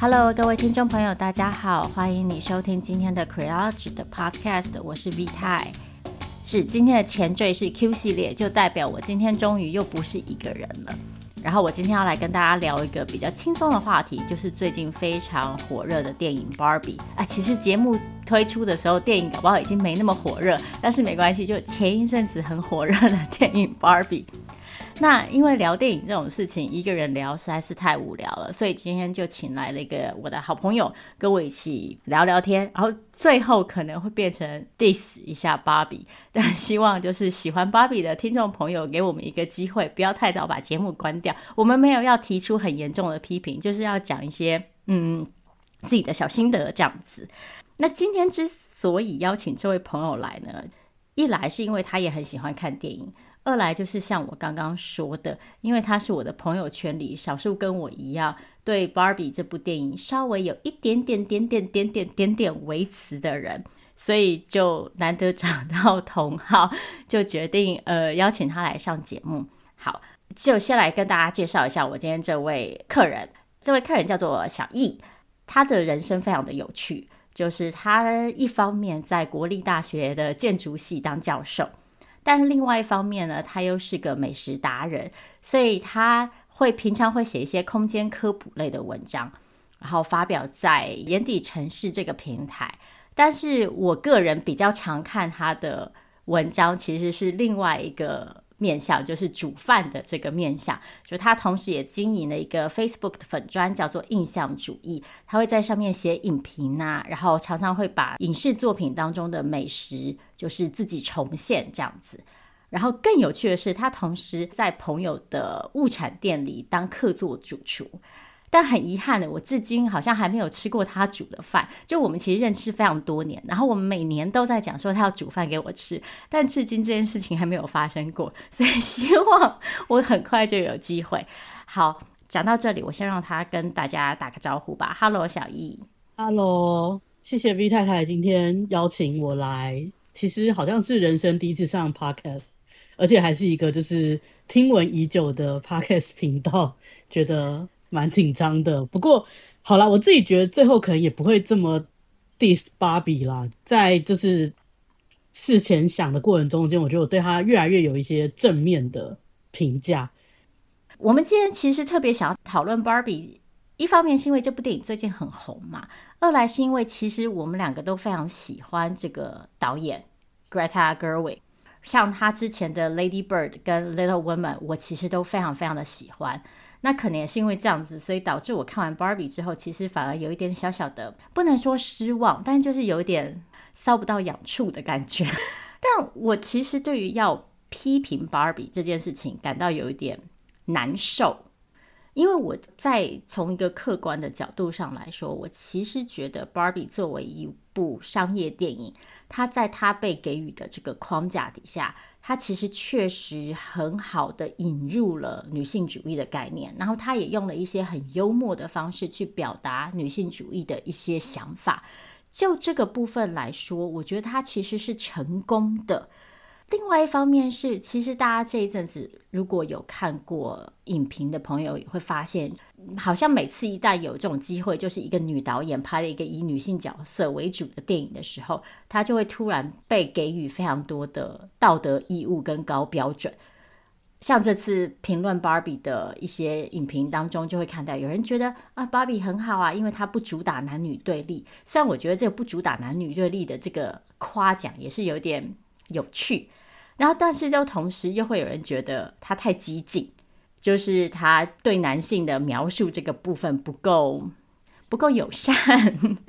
Hello，各位听众朋友，大家好，欢迎你收听今天的 Creology 的 Podcast，我是 V 太。是今天的前缀是 Q 系列，就代表我今天终于又不是一个人了。然后我今天要来跟大家聊一个比较轻松的话题，就是最近非常火热的电影《Barbie》啊。其实节目推出的时候，电影搞不好已经没那么火热，但是没关系，就前一阵子很火热的电影《Barbie》。那因为聊电影这种事情，一个人聊实在是太无聊了，所以今天就请来了一个我的好朋友，跟我一起聊聊天。然后最后可能会变成 diss 一下芭比，但希望就是喜欢芭比的听众朋友给我们一个机会，不要太早把节目关掉。我们没有要提出很严重的批评，就是要讲一些嗯自己的小心得这样子。那今天之所以邀请这位朋友来呢，一来是因为他也很喜欢看电影。二来就是像我刚刚说的，因为他是我的朋友圈里少数跟我一样对《Barbie》这部电影稍微有一点点点点点点点点微词的人，所以就难得找到同好，就决定呃邀请他来上节目。好，就先来跟大家介绍一下我今天这位客人。这位客人叫做小易，他的人生非常的有趣，就是他一方面在国立大学的建筑系当教授。但另外一方面呢，他又是个美食达人，所以他会平常会写一些空间科普类的文章，然后发表在眼底城市这个平台。但是我个人比较常看他的文章，其实是另外一个。面向就是煮饭的这个面向，就他同时也经营了一个 Facebook 的粉砖，叫做印象主义。他会在上面写影评啊，然后常常会把影视作品当中的美食，就是自己重现这样子。然后更有趣的是，他同时在朋友的物产店里当客座主厨。但很遗憾的，我至今好像还没有吃过他煮的饭。就我们其实认识非常多年，然后我们每年都在讲说他要煮饭给我吃，但至今这件事情还没有发生过。所以希望我很快就有机会。好，讲到这里，我先让他跟大家打个招呼吧。Hello，小易。Hello，谢谢 V 太太今天邀请我来。其实好像是人生第一次上 Podcast，而且还是一个就是听闻已久的 Podcast 频道，觉得。蛮紧张的，不过好啦，我自己觉得最后可能也不会这么 diss 芭比啦。在就是事前想的过程中间，我觉得我对他越来越有一些正面的评价。我们今天其实特别想要讨论芭比，一方面是因为这部电影最近很红嘛，二来是因为其实我们两个都非常喜欢这个导演 Greta Gerwig，像他之前的 Lady Bird 跟 Little Women，我其实都非常非常的喜欢。那可能也是因为这样子，所以导致我看完 Barbie 之后，其实反而有一点小小的，不能说失望，但就是有一点搔不到痒处的感觉。但我其实对于要批评 Barbie 这件事情感到有一点难受，因为我在从一个客观的角度上来说，我其实觉得 Barbie 作为一部商业电影，它在它被给予的这个框架底下。他其实确实很好的引入了女性主义的概念，然后他也用了一些很幽默的方式去表达女性主义的一些想法。就这个部分来说，我觉得他其实是成功的。另外一方面是，其实大家这一阵子如果有看过影评的朋友，也会发现，好像每次一旦有这种机会，就是一个女导演拍了一个以女性角色为主的电影的时候，她就会突然被给予非常多的道德义务跟高标准。像这次评论芭比的一些影评当中，就会看到有人觉得啊，芭比很好啊，因为它不主打男女对立。虽然我觉得这个不主打男女对立的这个夸奖也是有点有趣。然后，但是又同时又会有人觉得他太激进，就是他对男性的描述这个部分不够不够友善。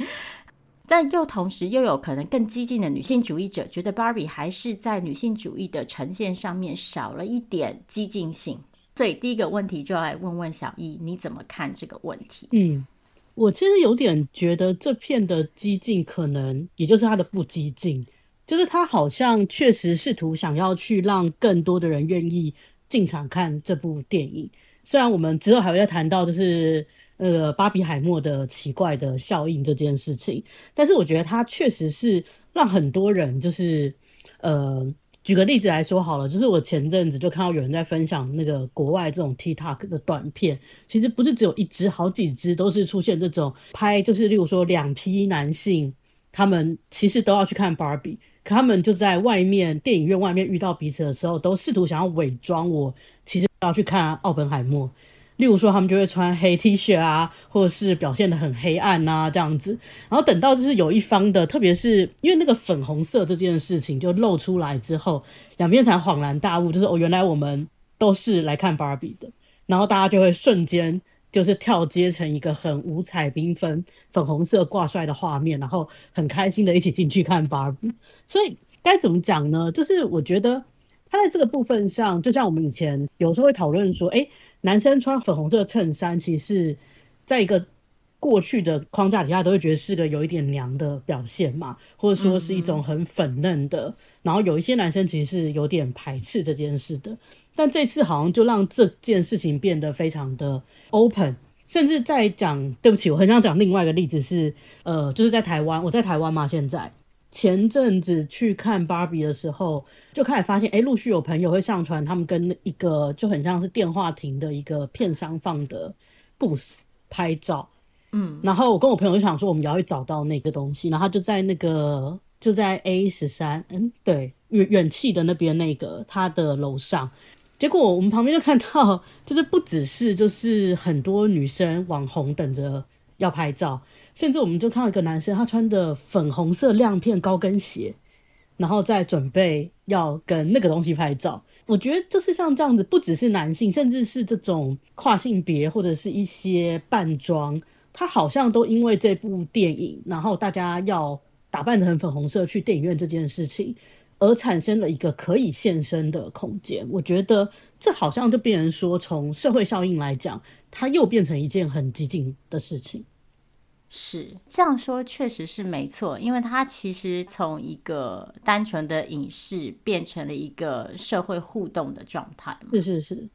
但又同时又有可能更激进的女性主义者觉得芭比还是在女性主义的呈现上面少了一点激进性。所以第一个问题就来问问小易，你怎么看这个问题？嗯，我其实有点觉得这片的激进可能也就是他的不激进。就是他好像确实试图想要去让更多的人愿意进场看这部电影。虽然我们之后还会再谈到，就是呃巴比海默的奇怪的效应这件事情，但是我觉得他确实是让很多人就是呃举个例子来说好了，就是我前阵子就看到有人在分享那个国外这种 TikTok 的短片，其实不是只有一支，好几支都是出现这种拍，就是例如说两批男性，他们其实都要去看芭比可他们就在外面电影院外面遇到彼此的时候，都试图想要伪装我其实要去看奥本海默。例如说，他们就会穿黑 T 恤啊，或者是表现的很黑暗啊，这样子。然后等到就是有一方的，特别是因为那个粉红色这件事情就露出来之后，两边才恍然大悟，就是哦，原来我们都是来看芭比的。然后大家就会瞬间就是跳接成一个很五彩缤纷、粉红色挂帅的画面，然后很开心的一起进去看芭比。所以该怎么讲呢？就是我觉得他在这个部分上，就像我们以前有时候会讨论说，诶。男生穿粉红色衬衫，其实在一个过去的框架底下，都会觉得是个有一点娘的表现嘛，或者说是一种很粉嫩的。嗯、然后有一些男生其实是有点排斥这件事的，但这次好像就让这件事情变得非常的 open，甚至在讲，对不起，我很想讲另外一个例子是，呃，就是在台湾，我在台湾嘛，现在。前阵子去看芭比的时候，就开始发现，哎，陆续有朋友会上传他们跟一个就很像是电话亭的一个片商放的 booth 拍照，嗯，然后我跟我朋友就想说，我们也要去找到那个东西，然后他就在那个就在 A 十三，嗯，对，远远气的那边那个他的楼上，结果我们旁边就看到，就是不只是就是很多女生网红等着要拍照。甚至我们就看到一个男生，他穿的粉红色亮片高跟鞋，然后再准备要跟那个东西拍照。我觉得就是像这样子，不只是男性，甚至是这种跨性别或者是一些扮装，他好像都因为这部电影，然后大家要打扮得很粉红色去电影院这件事情，而产生了一个可以现身的空间。我觉得这好像就变成说，从社会效应来讲，它又变成一件很激进的事情。是这样说，确实是没错，因为它其实从一个单纯的影视变成了一个社会互动的状态。是是是。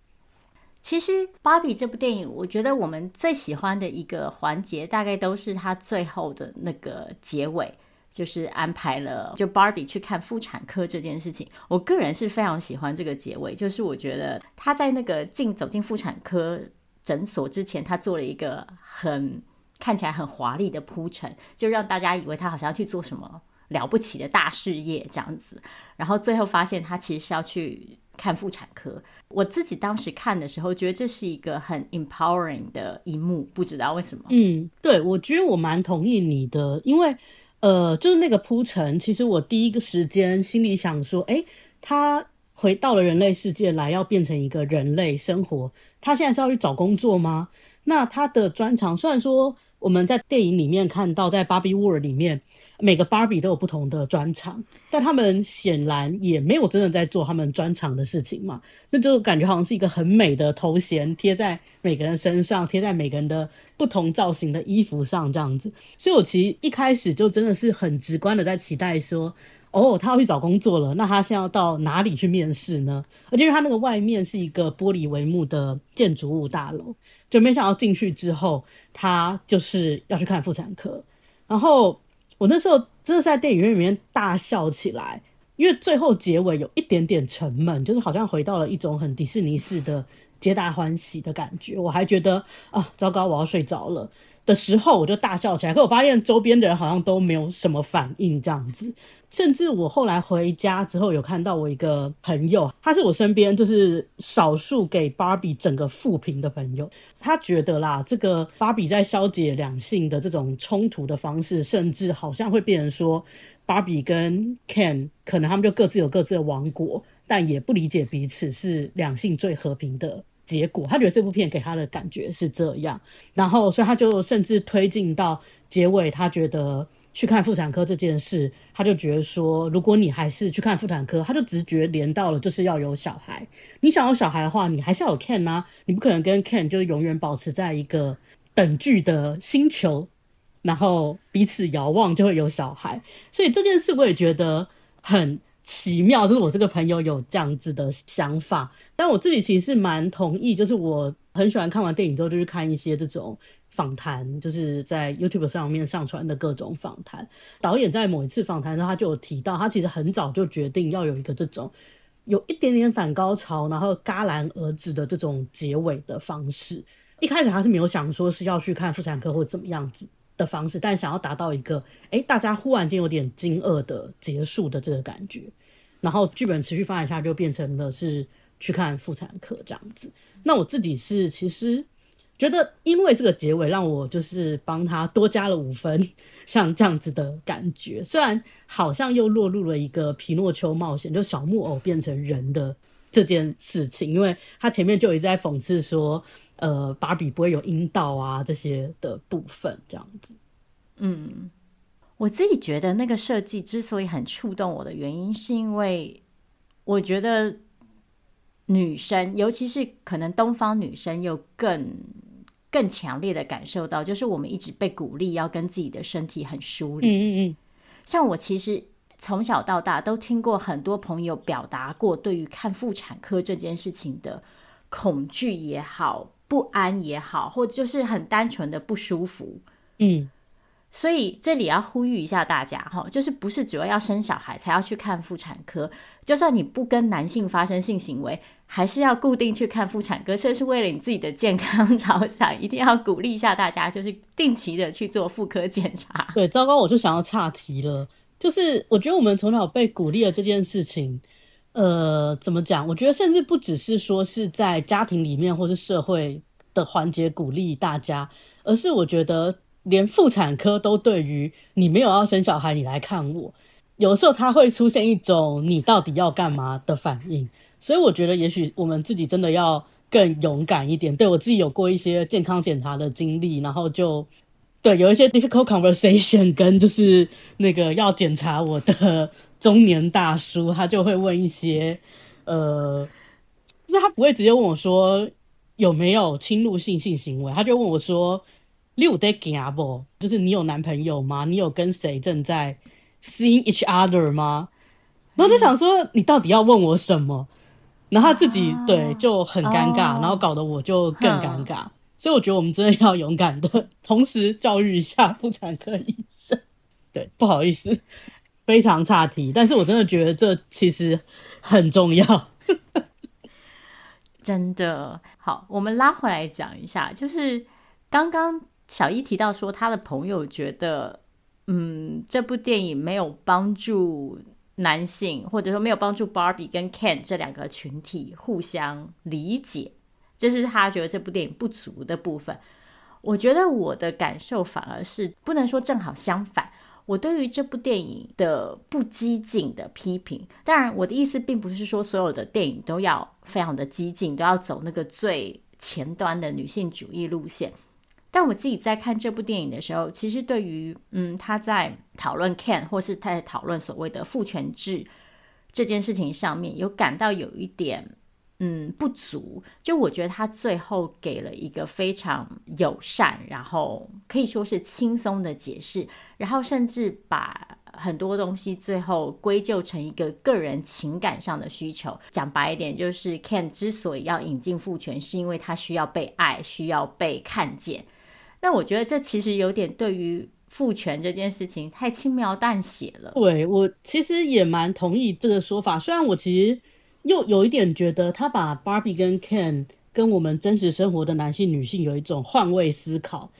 其实《芭比》这部电影，我觉得我们最喜欢的一个环节，大概都是它最后的那个结尾，就是安排了就 bar 比去看妇产科这件事情。我个人是非常喜欢这个结尾，就是我觉得他在那个进走进妇产科诊所之前，他做了一个很。看起来很华丽的铺陈，就让大家以为他好像要去做什么了不起的大事业这样子，然后最后发现他其实是要去看妇产科。我自己当时看的时候，觉得这是一个很 empowering 的一幕，不知道为什么。嗯，对，我觉得我蛮同意你的，因为呃，就是那个铺陈，其实我第一个时间心里想说，诶，他回到了人类世界来，要变成一个人类生活，他现在是要去找工作吗？那他的专长虽然说。我们在电影里面看到，在芭比沃尔里面，每个 Barbie 都有不同的专长，但他们显然也没有真的在做他们专长的事情嘛。那就感觉好像是一个很美的头衔贴在每个人身上，贴在每个人的不同造型的衣服上这样子。所以我其实一开始就真的是很直观的在期待说，哦，他要去找工作了，那他现在要到哪里去面试呢？而且他那个外面是一个玻璃帷幕的建筑物大楼。就没想到进去之后，他就是要去看妇产科。然后我那时候真的是在电影院里面大笑起来，因为最后结尾有一点点沉闷，就是好像回到了一种很迪士尼式的皆大欢喜的感觉。我还觉得啊，糟糕，我要睡着了的时候，我就大笑起来。可我发现周边的人好像都没有什么反应，这样子。甚至我后来回家之后，有看到我一个朋友，他是我身边就是少数给芭比整个负评的朋友。他觉得啦，这个芭比在消解两性的这种冲突的方式，甚至好像会变成说，芭比跟 Ken 可能他们就各自有各自的王国，但也不理解彼此是两性最和平的结果。他觉得这部片给他的感觉是这样，然后所以他就甚至推进到结尾，他觉得。去看妇产科这件事，他就觉得说，如果你还是去看妇产科，他就直觉连到了就是要有小孩。你想要小孩的话，你还是要有 Ken 啊，你不可能跟 Ken 就永远保持在一个等距的星球，然后彼此遥望就会有小孩。所以这件事我也觉得很奇妙，就是我这个朋友有这样子的想法，但我自己其实蛮同意，就是我很喜欢看完电影之后就去看一些这种。访谈，就是在 YouTube 上面上传的各种访谈。导演在某一次访谈中，他就有提到，他其实很早就决定要有一个这种有一点点反高潮，然后戛然而止的这种结尾的方式。一开始他是没有想说是要去看妇产科或者怎么样子的方式，但想要达到一个，哎，大家忽然间有点惊愕的结束的这个感觉。然后剧本持续发展下，就变成了是去看妇产科这样子。那我自己是其实觉得，因为这个结尾让我就是帮他多加了五分，像这样子的感觉。虽然好像又落入了一个皮诺丘冒险，就小木偶变成人的这件事情，因为他前面就一直在讽刺说，呃，芭比不会有阴道啊这些的部分这样子。嗯。我自己觉得那个设计之所以很触动我的原因，是因为我觉得女生，尤其是可能东方女生，又更更强烈的感受到，就是我们一直被鼓励要跟自己的身体很疏离。嗯嗯嗯。像我其实从小到大都听过很多朋友表达过对于看妇产科这件事情的恐惧也好、不安也好，或者就是很单纯的不舒服。嗯。所以这里要呼吁一下大家哈，就是不是只要要生小孩才要去看妇产科，就算你不跟男性发生性行为，还是要固定去看妇产科，这是为了你自己的健康着想，一定要鼓励一下大家，就是定期的去做妇科检查。对，糟糕，我就想要岔题了，就是我觉得我们从小被鼓励的这件事情，呃，怎么讲？我觉得甚至不只是说是在家庭里面或是社会的环节鼓励大家，而是我觉得。连妇产科都对于你没有要生小孩，你来看我，有时候他会出现一种你到底要干嘛的反应。所以我觉得，也许我们自己真的要更勇敢一点。对，我自己有过一些健康检查的经历，然后就对有一些 difficult conversation，跟就是那个要检查我的中年大叔，他就会问一些呃，就是他不会直接问我说有没有侵入性性行为，他就问我说。你有在惊不？就是你有男朋友吗？你有跟谁正在 seeing each other 吗？然后就想说，你到底要问我什么？然后他自己对就很尴尬，然后搞得我就更尴尬。所以我觉得我们真的要勇敢的，同时教育一下妇产科医生。对，不好意思，非常岔题，但是我真的觉得这其实很重要。真的好，我们拉回来讲一下，就是刚刚。小一提到说，他的朋友觉得，嗯，这部电影没有帮助男性，或者说没有帮助 Barbie 跟 Ken 这两个群体互相理解，这是他觉得这部电影不足的部分。我觉得我的感受反而是不能说正好相反。我对于这部电影的不激进的批评，当然我的意思并不是说所有的电影都要非常的激进，都要走那个最前端的女性主义路线。但我自己在看这部电影的时候，其实对于嗯，他在讨论 can 或是他在讨论所谓的父权制这件事情上面，有感到有一点嗯不足。就我觉得他最后给了一个非常友善，然后可以说是轻松的解释，然后甚至把很多东西最后归咎成一个个人情感上的需求。讲白一点，就是 Ken 之所以要引进父权，是因为他需要被爱，需要被看见。那我觉得这其实有点对于父权这件事情太轻描淡写了。对，我其实也蛮同意这个说法，虽然我其实又有一点觉得他把 Barbie 跟 Ken 跟我们真实生活的男性女性有一种换位思考，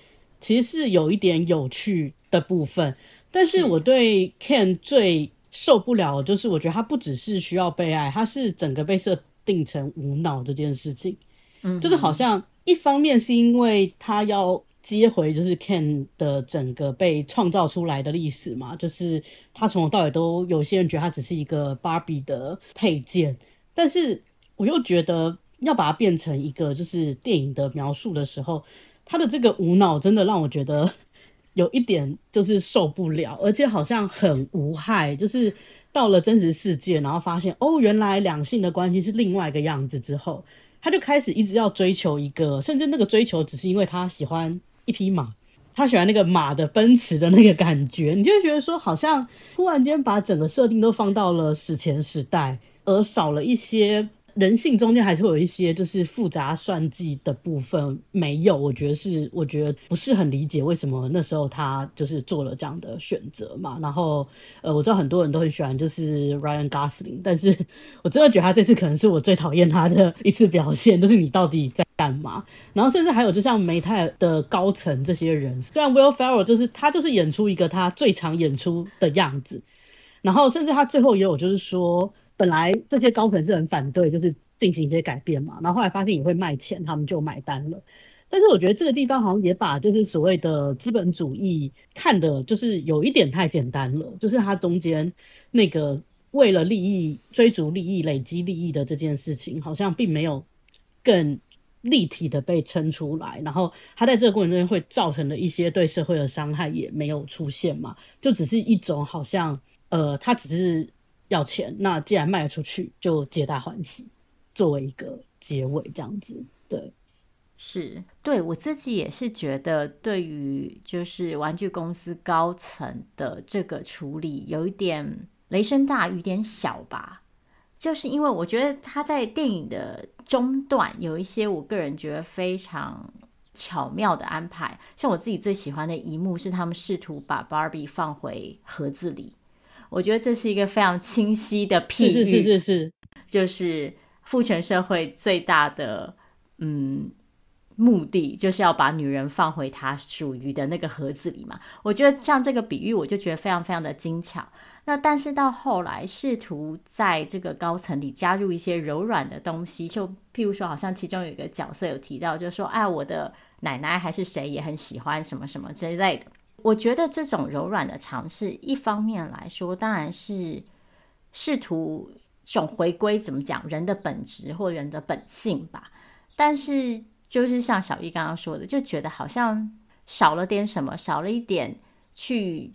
其实是有一点有趣的部分。但是我对 Ken 最受不了的就是，我觉得他不只是需要被爱，他是整个被设定成无脑这件事情。嗯，就是好像一方面是因为他要。接回就是 Ken 的整个被创造出来的历史嘛，就是他从头到尾都有些人觉得他只是一个 Barbie 的配件，但是我又觉得要把它变成一个就是电影的描述的时候，他的这个无脑真的让我觉得有一点就是受不了，而且好像很无害，就是到了真实世界，然后发现哦，原来两性的关系是另外一个样子之后，他就开始一直要追求一个，甚至那个追求只是因为他喜欢。一匹马，他喜欢那个马的奔驰的那个感觉，你就会觉得说，好像突然间把整个设定都放到了史前时代，而少了一些人性中间还是会有一些就是复杂算计的部分没有，我觉得是我觉得不是很理解为什么那时候他就是做了这样的选择嘛。然后呃，我知道很多人都很喜欢就是 Ryan Gosling，但是 我真的觉得他这次可能是我最讨厌他的一次表现，就是你到底在干嘛？然后甚至还有就像梅泰的高层这些人，虽然 Will Ferrell 就是他就是演出一个他最常演出的样子，然后甚至他最后也有就是说。本来这些高层是很反对，就是进行一些改变嘛，然后后来发现也会卖钱，他们就买单了。但是我觉得这个地方好像也把就是所谓的资本主义看的，就是有一点太简单了，就是它中间那个为了利益、追逐利益、累积利益的这件事情，好像并没有更立体的被撑出来。然后它在这个过程中间会造成的一些对社会的伤害也没有出现嘛，就只是一种好像呃，它只是。要钱，那既然卖出去，就皆大欢喜，作为一个结尾这样子。对，是对我自己也是觉得，对于就是玩具公司高层的这个处理，有一点雷声大雨点小吧。就是因为我觉得他在电影的中段有一些我个人觉得非常巧妙的安排，像我自己最喜欢的一幕是他们试图把 Barbie 放回盒子里。我觉得这是一个非常清晰的譬喻，是是是是是，就是父权社会最大的嗯目的，就是要把女人放回她属于的那个盒子里嘛。我觉得像这个比喻，我就觉得非常非常的精巧。那但是到后来，试图在这个高层里加入一些柔软的东西，就譬如说，好像其中有一个角色有提到，就是说，哎，我的奶奶还是谁也很喜欢什么什么之类的。我觉得这种柔软的尝试，一方面来说，当然是试图这种回归，怎么讲，人的本质或人的本性吧。但是，就是像小易刚刚说的，就觉得好像少了点什么，少了一点去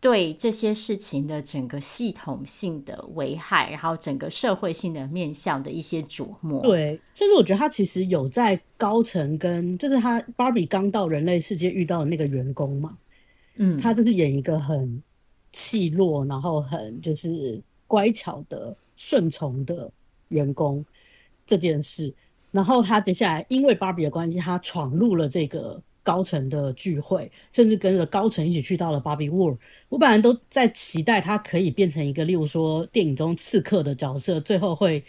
对这些事情的整个系统性的危害，然后整个社会性的面向的一些琢磨。对，就是我觉得他其实有在高层跟，就是他芭比刚到人类世界遇到的那个员工嘛。嗯，他就是演一个很气弱，然后很就是乖巧的顺从的员工这件事。然后他接下来因为芭比的关系，他闯入了这个高层的聚会，甚至跟着高层一起去到了芭比 World。我本来都在期待他可以变成一个，例如说电影中刺客的角色，最后会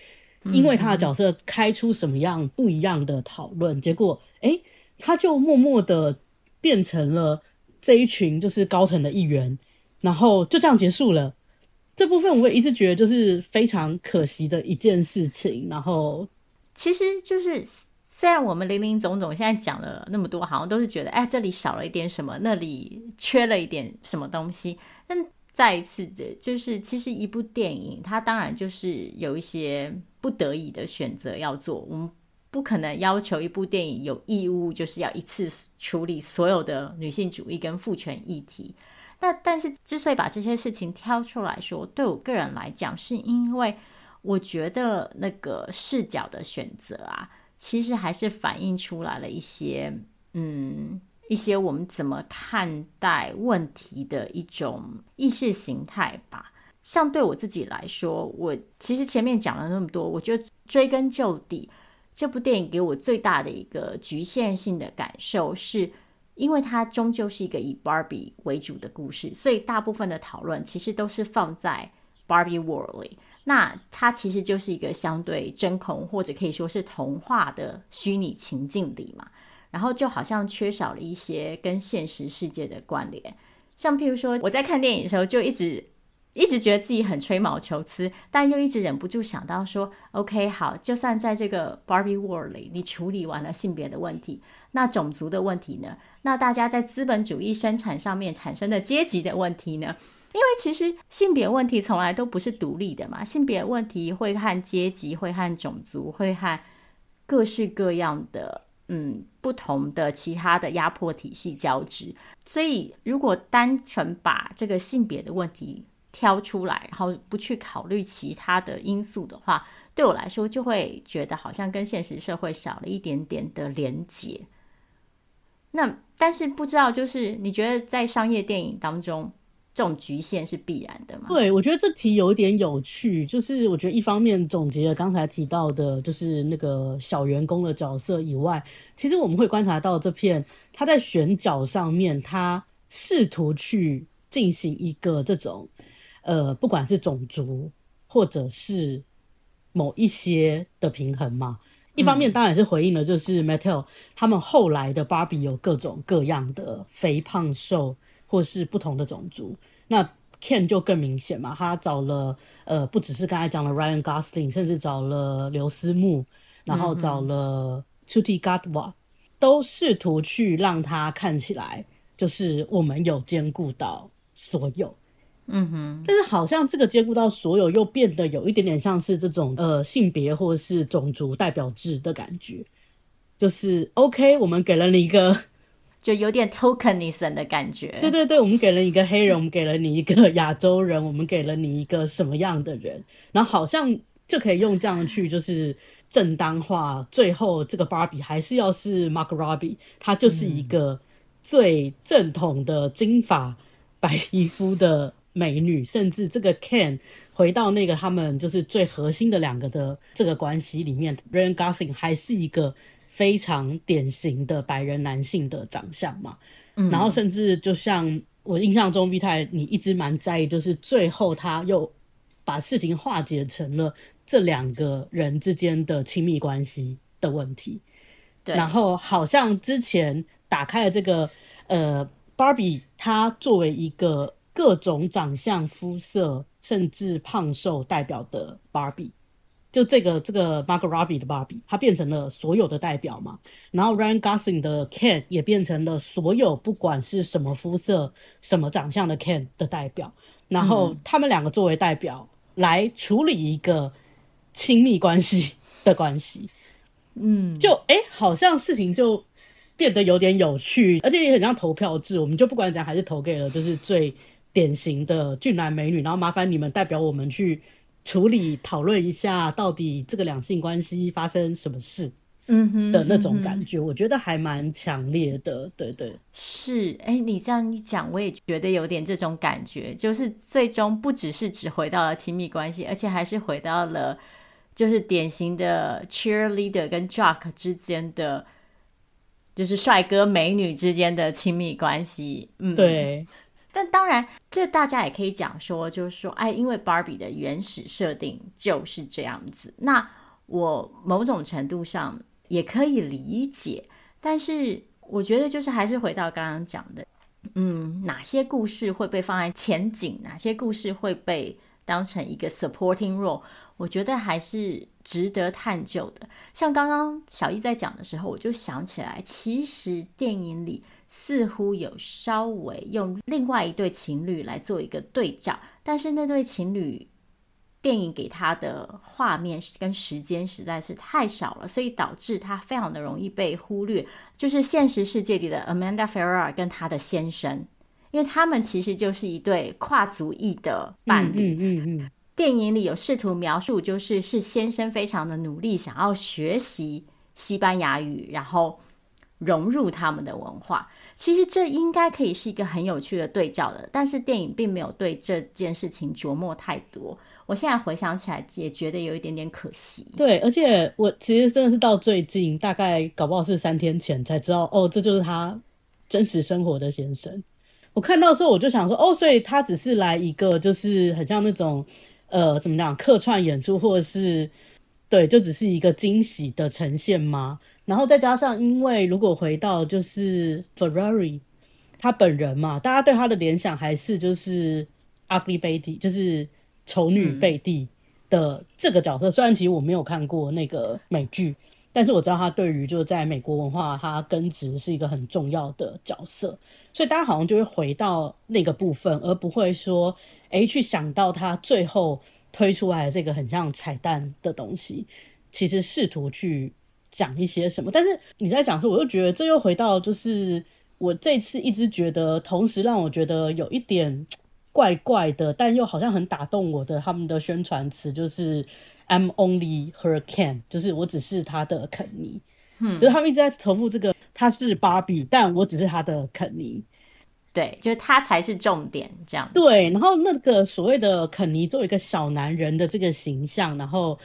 因为他的角色开出什么样不一样的讨论。结果，哎，他就默默的变成了。这一群就是高层的一员，然后就这样结束了。这部分我也一直觉得就是非常可惜的一件事情。然后其实就是虽然我们林林总总现在讲了那么多，好像都是觉得哎，这里少了一点什么，那里缺了一点什么东西。但再一次，这就是其实一部电影，它当然就是有一些不得已的选择要做。我们。不可能要求一部电影有义务就是要一次处理所有的女性主义跟父权议题。那但是之所以把这些事情挑出来说，对我个人来讲，是因为我觉得那个视角的选择啊，其实还是反映出来了一些，嗯，一些我们怎么看待问题的一种意识形态吧。像对我自己来说，我其实前面讲了那么多，我觉得追根究底。这部电影给我最大的一个局限性的感受，是因为它终究是一个以 Barbie 为主的故事，所以大部分的讨论其实都是放在 Barbie World 里。那它其实就是一个相对真空或者可以说是童话的虚拟情境里嘛，然后就好像缺少了一些跟现实世界的关联。像譬如说，我在看电影的时候就一直。一直觉得自己很吹毛求疵，但又一直忍不住想到说：“OK，好，就算在这个 Barbie World 里，你处理完了性别的问题，那种族的问题呢？那大家在资本主义生产上面产生的阶级的问题呢？因为其实性别问题从来都不是独立的嘛，性别问题会和阶级、会和种族、会和各式各样的嗯不同的其他的压迫体系交织。所以，如果单纯把这个性别的问题，挑出来，然后不去考虑其他的因素的话，对我来说就会觉得好像跟现实社会少了一点点的连结。那但是不知道，就是你觉得在商业电影当中，这种局限是必然的吗？对，我觉得这题有点有趣，就是我觉得一方面总结了刚才提到的，就是那个小员工的角色以外，其实我们会观察到这片他在选角上面，他试图去进行一个这种呃，不管是种族或者是某一些的平衡嘛。一方面当然是回应了，就是 Mattel 他们后来的芭比有各种各样的肥胖瘦。或是不同的种族，那 Ken 就更明显嘛，他找了呃，不只是刚才讲的 Ryan Gosling，甚至找了刘思慕，然后找了 Ncuti Gadwa，都试图去让他看起来就是我们有兼顾到所有，嗯哼，但是好像这个兼顾到所有又变得有一点点像是这种呃性别或者是种族代表制的感觉，就是 OK，我们给了你一个。就有点 tokenism 的感觉。对对对，我们给了你一个黑人，我们给了你一个亚洲人，我们给了你一个什么样的人，然后好像就可以用这样去就是正当化。最后这个芭比还是要是 Margot Robbie，他就是一个最正统的金发白皮肤的美女，甚至这个 Ken 回到那个他们就是最核心的两个的这个关系里面，Ryan Gosling 还是一个。非常典型的白人男性的长相嘛，嗯，然后甚至就像我印象中，V 太你一直蛮在意，就是最后他又把事情化解成了这两个人之间的亲密关系的问题。对，然后好像之前打开了这个呃，Barbie，他作为一个各种长相、肤色甚至胖瘦代表的 Barbie。就这个这个 Margot Robbie 的芭比，它变成了所有的代表嘛。然后 Ryan Gosling 的 Ken 也变成了所有不管是什么肤色、什么长相的 Ken 的代表。然后他们两个作为代表来处理一个亲密关系的关系。嗯，就哎，好像事情就变得有点有趣，而且也很像投票制。我们就不管怎样，还是投给了就是最典型的俊男美女。然后麻烦你们代表我们去。处理讨论一下，到底这个两性关系发生什么事，嗯哼的那种感觉，我觉得还蛮强烈的。对对，是，哎，你这样一讲，我也觉得有点这种感觉，就是最终不只是只回到了亲密关系，而且还是回到了就是典型的 cheerleader 跟 jock 之间的，就是帅哥美女之间的亲密关系。嗯，对。但当然，这大家也可以讲说，就是说，哎，因为 Barbie 的原始设定就是这样子。那我某种程度上也可以理解，但是我觉得就是还是回到刚刚讲的，嗯，哪些故事会被放在前景，哪些故事会被当成一个 supporting role，我觉得还是值得探究的。像刚刚小易在讲的时候，我就想起来，其实电影里。似乎有稍微用另外一对情侣来做一个对照，但是那对情侣电影给他的画面跟时间实在是太少了，所以导致他非常的容易被忽略。就是现实世界里的 Amanda Ferrara 跟他的先生，因为他们其实就是一对跨族裔的伴侣。嗯嗯嗯。电影里有试图描述，就是是先生非常的努力，想要学习西班牙语，然后融入他们的文化。其实这应该可以是一个很有趣的对照的，但是电影并没有对这件事情琢磨太多。我现在回想起来，也觉得有一点点可惜。对，而且我其实真的是到最近，大概搞不好是三天前才知道，哦，这就是他真实生活的先生。我看到的时候，我就想说，哦，所以他只是来一个，就是很像那种，呃，怎么讲，客串演出，或者是对，就只是一个惊喜的呈现吗？然后再加上，因为如果回到就是 Ferrari 他本人嘛，大家对他的联想还是就是 Ugly Betty，就是丑女贝蒂的这个角色。嗯、虽然其实我没有看过那个美剧，但是我知道他对于就是在美国文化，他根植是一个很重要的角色。所以大家好像就会回到那个部分，而不会说，哎，去想到他最后推出来的这个很像彩蛋的东西，其实试图去。讲一些什么，但是你在讲的时候，我又觉得这又回到，就是我这次一直觉得，同时让我觉得有一点怪怪的，但又好像很打动我的，他们的宣传词就是 "I'm only her Ken"，就是我只是他的肯尼。嗯，就是他们一直在重复这个，他是芭比，但我只是他的肯尼。对，就是他才是重点，这样。对，然后那个所谓的肯尼作为一个小男人的这个形象，然后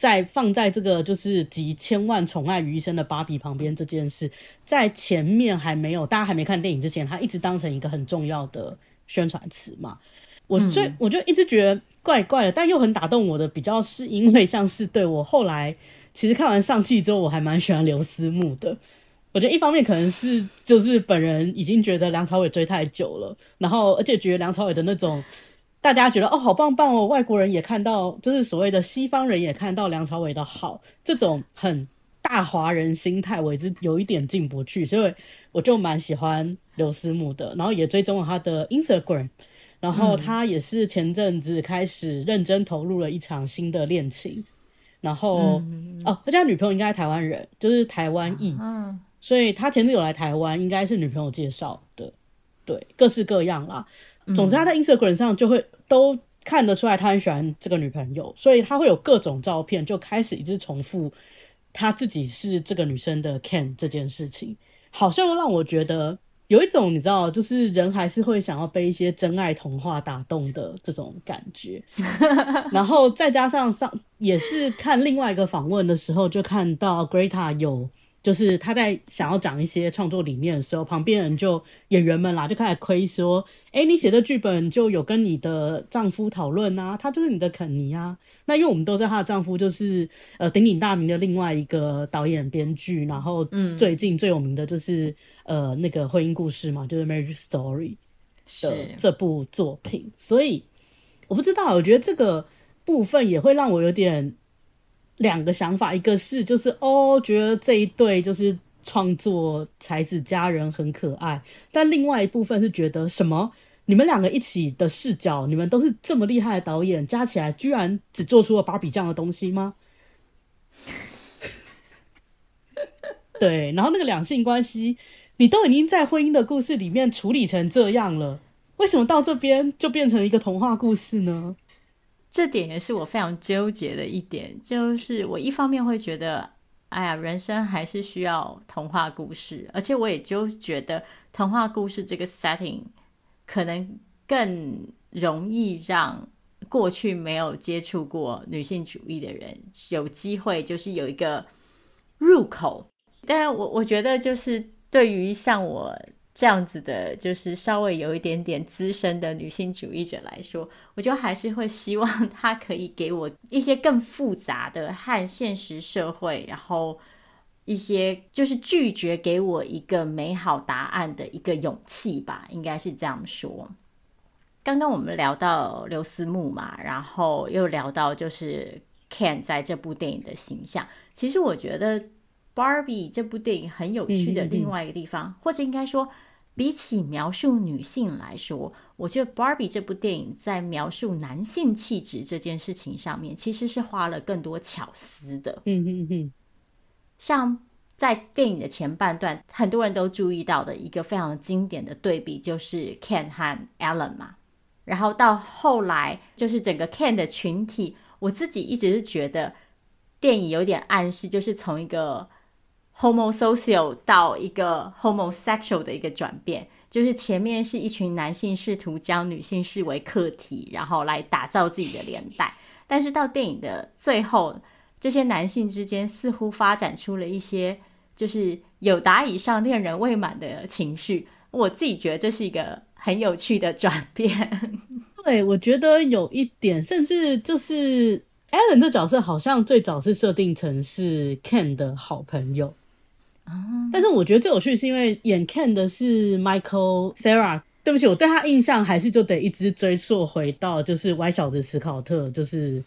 再放在这个就是集千万宠爱于一身的芭比旁边这件事，在前面还没有大家还没看电影之前，他一直当成一个很重要的宣传词嘛。我所以我就一直觉得怪怪的，但又很打动我的，比较是因为像是对我后来其实看完上汽之后，我还蛮喜欢刘思慕的。我觉得一方面可能是就是本人已经觉得梁朝伟追太久了，然后而且觉得梁朝伟的那种大家觉得哦好棒棒哦，外国人也看到，就是所谓的西方人也看到梁朝伟的好，这种很大华人心态，我一直有一点进不去，所以我就蛮喜欢刘思慕的，然后也追踪了他的 Instagram，然后他也是前阵子开始认真投入了一场新的恋情，然后、嗯、哦，他家女朋友应该是台湾人，就是台湾裔。嗯所以他前阵有来台湾，应该是女朋友介绍的，对，各式各样啦。总之他在 Instagram 上就会都看得出来他很喜欢这个女朋友，所以他会有各种照片，就开始一直重复他自己是这个女生的 Ken 这件事情，好像让我觉得有一种你知道，就是人还是会想要被一些真爱童话打动的这种感觉。然后再加上上也是看另外一个访问的时候，就看到 Greta 有。就是他在想要讲一些创作理念的时候，旁边人就演员们啦，就开始亏说：“哎，你写的剧本就有跟你的丈夫讨论啊，他就是你的肯尼啊。”那因为我们都知道她的丈夫就是呃鼎鼎大名的另外一个导演编剧，然后最近最有名的就是、嗯、呃那个婚姻故事嘛，就是《Marriage Story》的这部作品。所以我不知道，我觉得这个部分也会让我有点。两个想法，一个是就是哦，觉得这一对就是创作才子佳人很可爱，但另外一部分是觉得什么？你们两个一起的视角，你们都是这么厉害的导演，加起来居然只做出了芭比这样的东西吗？对，然后那个两性关系，你都已经在婚姻的故事里面处理成这样了，为什么到这边就变成一个童话故事呢？这点也是我非常纠结的一点，就是我一方面会觉得，哎呀，人生还是需要童话故事，而且我也就觉得童话故事这个 setting 可能更容易让过去没有接触过女性主义的人有机会，就是有一个入口。但是我我觉得，就是对于像我。这样子的，就是稍微有一点点资深的女性主义者来说，我就还是会希望她可以给我一些更复杂的和现实社会，然后一些就是拒绝给我一个美好答案的一个勇气吧，应该是这样说。刚刚我们聊到刘思慕嘛，然后又聊到就是 Ken 在这部电影的形象，其实我觉得 Barbie 这部电影很有趣的另外一个地方，嗯嗯嗯，或者应该说。比起描述女性来说，我觉得《Barbie》这部电影在描述男性气质这件事情上面，其实是花了更多巧思的。嗯嗯嗯。像在电影的前半段，很多人都注意到的一个非常经典的对比，就是 Ken 和 Ellen 嘛。然后到后来，就是整个 Ken 的群体，我自己一直是觉得电影有点暗示，就是从一个。Homosocial 到一个 homosexual 的一个转变，就是前面是一群男性试图将女性视为客体，然后来打造自己的连带，但是到电影的最后，这些男性之间似乎发展出了一些就是友达以上恋人未满的情绪。我自己觉得这是一个很有趣的转变。对，我觉得有一点，甚至就是 Ellen 这角色好像最早是设定成是 Ken 的好朋友。但是我觉得最有趣是因为演 Ken 的是 Michael Sarah 对不起，我对他印象还是就得一直追溯回到就是歪小子史考特，就是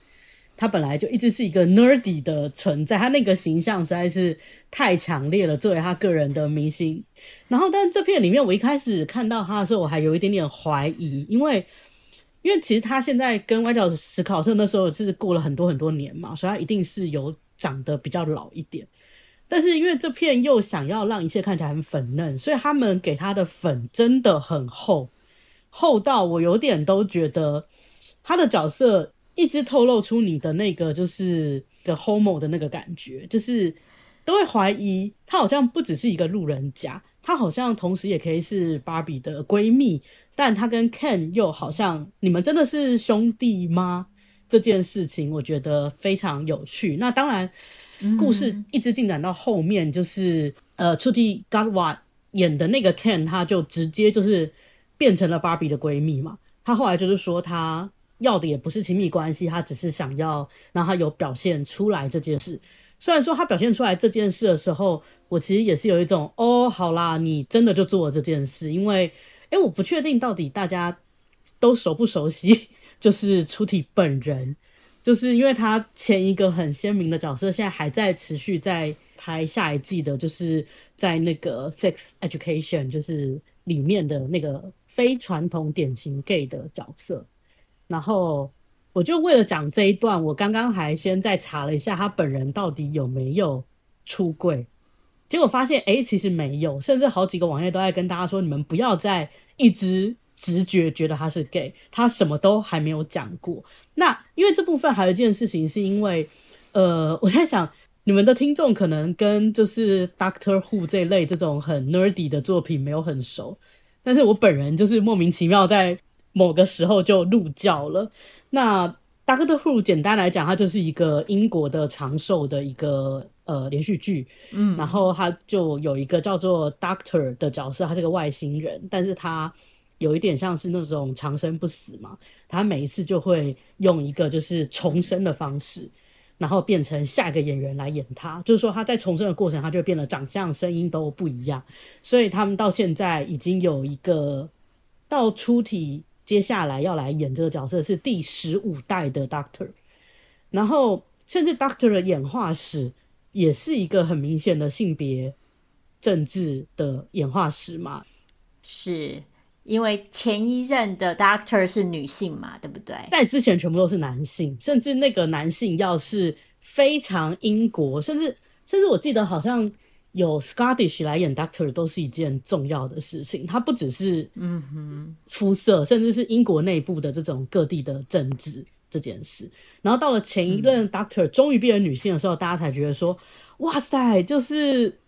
他本来就一直是一个 nerdy 的存在，他那个形象实在是太强烈了，作为他个人的明星。然后，但是这片里面我一开始看到他的时候，我还有一点点怀疑，因为因为其实他现在跟歪小子史考特那时候是过了很多很多年嘛，所以他一定是有长得比较老一点。但是因为这片又想要让一切看起来很粉嫩，所以他们给他的粉真的很厚，厚到我有点都觉得他的角色一直透露出你的那个就是的 homo 的那个感觉，就是都会怀疑他好像不只是一个路人甲，她好像同时也可以是芭比的闺蜜，但她跟 Ken 又好像，你们真的是兄弟吗？这件事情我觉得非常有趣。那当然，故事一直进展到后面，就是、呃，Ncuti Gatwa 演的那个 Ken，他就直接就是变成了芭比的闺蜜嘛。他后来就是说，他要的也不是亲密关系，他只是想要让他有表现出来这件事。虽然说他表现出来这件事的时候，我其实也是有一种哦，好啦，你真的就做了这件事，因为诶，我不确定到底大家都熟不熟悉。就是出题本人，就是因为他前一个很鲜明的角色，现在还在持续在拍下一季的，就是在那个《Sex Education》就是里面的那个非传统典型 gay 的角色。然后我就为了讲这一段，我刚刚还先在查了一下他本人到底有没有出柜，结果发现哎、其实没有，甚至好几个网页都在跟大家说，你们不要再一直。直觉觉得他是 gay，他什么都还没有讲过。那因为这部分还有一件事情，是因为呃，我在想你们的听众可能跟就是 Doctor Who 这一类这种很 nerdy 的作品没有很熟，但是我本人就是莫名其妙在某个时候就入教了。那 Doctor Who 简单来讲，它就是一个英国的长寿的一个呃连续剧，嗯，然后他就有一个叫做 Doctor 的角色，他是个外星人，但是他。有一点像是那种长生不死嘛，他每一次就会用一个就是重生的方式，然后变成下一个演员来演他。就是说他在重生的过程，他就变得长相、声音都不一样。所以他们到现在已经有一个到出体，接下来要来演这个角色是第十五代的 Doctor，然后甚至 Doctor 的演化史也是一个很明显的性别政治的演化史嘛，是。因为前一任的 Doctor 是女性嘛，对不对？在之前全部都是男性，甚至那个男性要是非常英国，甚至甚至我记得好像有 Scottish 来演 Doctor 都是一件重要的事情。他不只是嗯哼肤色，甚至是英国内部的这种各地的政治这件事。然后到了前一任 Doctor 终于变成女性的时候，大家才觉得说：哇塞，就是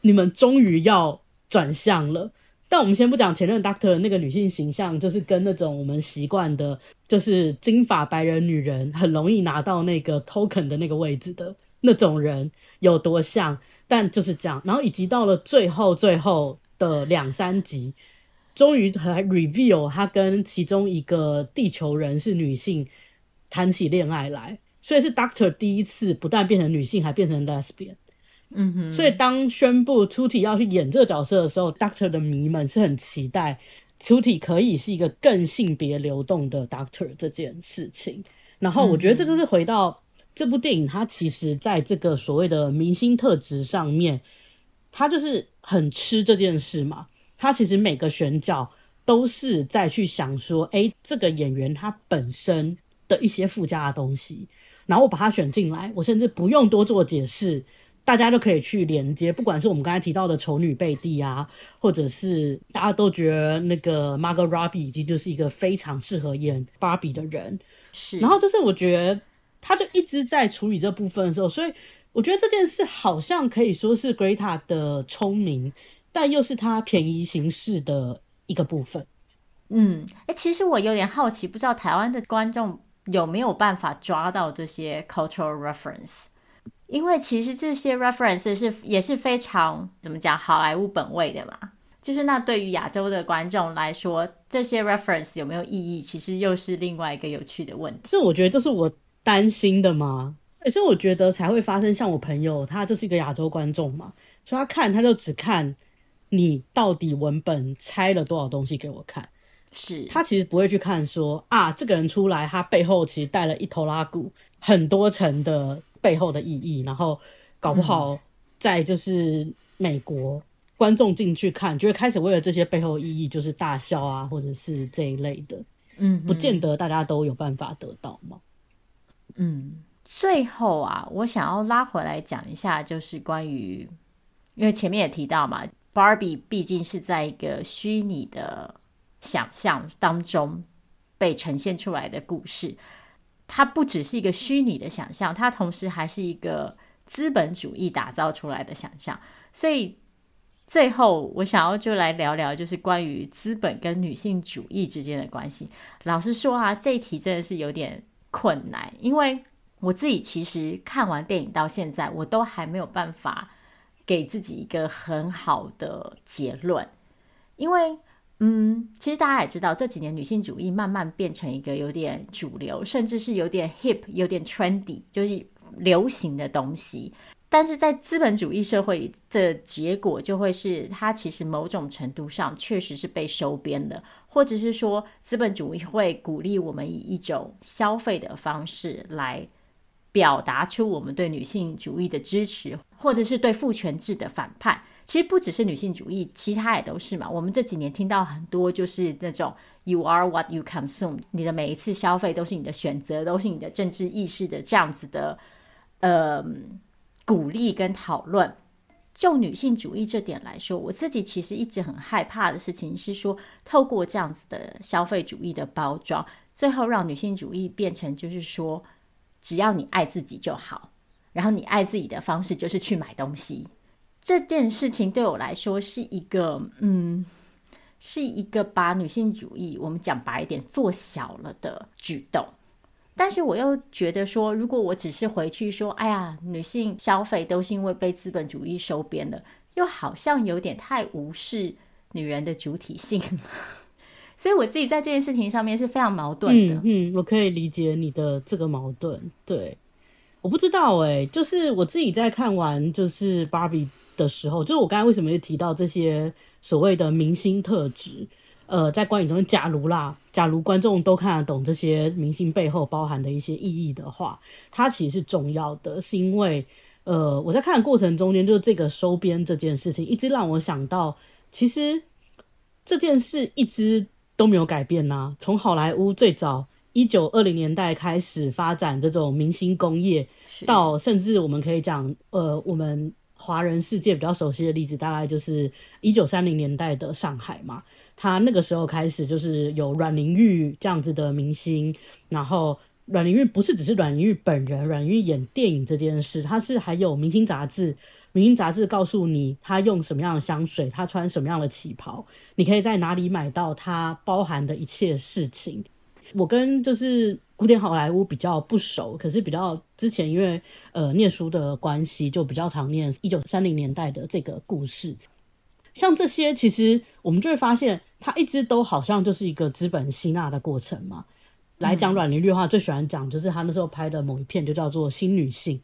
你们终于要转向了。但我们先不讲前任 Doctor 那个女性形象，就是跟那种我们习惯的，就是金发白人女人很容易拿到那个 token 的那个位置的那种人有多像。但就是这样，然后以及到了最后最后的两三集，终于还 reveal 他跟其中一个地球人是女性谈起恋爱来，所以是 Doctor 第一次不但变成女性，还变成 lesbian。嗯哼，所以当宣布 t u t i 要去演这个角色的时候，Doctor 的迷们是很期待 t u t i 可以是一个更性别流动的 Doctor 这件事情。然后我觉得这就是回到这部电影，它其实在这个所谓的明星特质上面，它就是很吃这件事嘛。它其实每个选角都是在去想说，哎，这个演员他本身的一些附加的东西，然后我把他选进来，我甚至不用多做解释。大家就可以去连接，不管是我们刚才提到的丑女贝蒂啊，或者是大家都觉得那个 Margot Robbie 已经就是一个非常适合演芭比的人，是。然后就是我觉得他就一直在处理这部分的时候，所以我觉得这件事好像可以说是 Greta 的聪明，但又是他便宜行事的一个部分。嗯，哎、欸，其实我有点好奇，不知道台湾的观众有没有办法抓到这些 cultural reference。因为其实这些 reference 是也是非常怎么讲好莱坞本位的嘛，就是那对于亚洲的观众来说，这些 reference 有没有意义，其实又是另外一个有趣的问题。这我觉得就是我担心的嘛，而且我觉得才会发生。像我朋友，他就是一个亚洲观众嘛，所以他看他就只看你到底文本拆了多少东西给我看，是他其实不会去看说啊，这个人出来他背后其实带了一头拉骨很多层的。背后的意义，然后搞不好在就是美国观众进去看，就会开始为了这些背后意义就是大笑啊，或者是这一类的，嗯，不见得大家都有办法得到嘛。嗯，最后啊，我想要拉回来讲一下，就是关于，因为前面也提到嘛，Barbie 毕竟是在一个虚拟的想象当中被呈现出来的故事。它不只是一个虚拟的想象，它同时还是一个资本主义打造出来的想象。所以，最后，我想要就来聊聊，就是关于资本跟女性主义之间的关系。老实说啊，这一题真的是有点困难，因为我自己其实看完电影到现在，我都还没有办法给自己一个很好的结论。因为，嗯，其实大家也知道，这几年女性主义慢慢变成一个有点主流，甚至是有点 hip、有点 trendy，就是流行的东西。但是在资本主义社会的结果就会是，它其实某种程度上确实是被收编的，或者是说资本主义会鼓励我们以一种消费的方式来表达出我们对女性主义的支持，或者是对父权制的反叛。其实不只是女性主义，其他也都是嘛。我们这几年听到很多就是那种 “you are what you consume”，你的每一次消费都是你的选择，都是你的政治意识的这样子的，呃。鼓励跟讨论，就女性主义这点来说，我自己其实一直很害怕的事情是说，透过这样子的消费主义的包装，最后让女性主义变成就是说，只要你爱自己就好，然后你爱自己的方式就是去买东西。这件事情对我来说是一个，嗯，是一个把女性主义我们讲白一点做小了的举动。但是我又觉得说，如果我只是回去说，哎呀，女性消费都是因为被资本主义收编了，又好像有点太无视女人的主体性。所以我自己在这件事情上面是非常矛盾的。嗯，我可以理解你的这个矛盾。对，我不知道哎、就是我自己在看完就是芭比的时候，就是我刚才为什么会提到这些所谓的明星特质。呃，在观影中，假如啦，假如观众都看得懂这些明星背后包含的一些意义的话，它其实是重要的，是因为，呃，我在看的过程中间，就是这个收编这件事情，一直让我想到，其实这件事一直都没有改变呐、啊。从好莱坞最早一九二零年代开始发展这种明星工业，到甚至我们可以讲，呃，我们华人世界比较熟悉的例子，大概就是一九三零年代的上海嘛。他那个时候开始就是有阮玲玉这样子的明星，然后阮玲玉不是只是阮玲玉本人，阮玲玉演电影这件事，他是还有明星杂志，明星杂志告诉你他用什么样的香水，他穿什么样的旗袍，你可以在哪里买到他包含的一切事情。我跟就是古典好莱坞比较不熟，可是比较之前因为呃念书的关系，就比较常念一九三零年代的这个故事。像这些，其实我们就会发现，它一直都好像就是一个资本吸纳的过程嘛。来讲阮玲玉的话，最喜欢讲就是他那时候拍的某一片，就叫做《新女性》。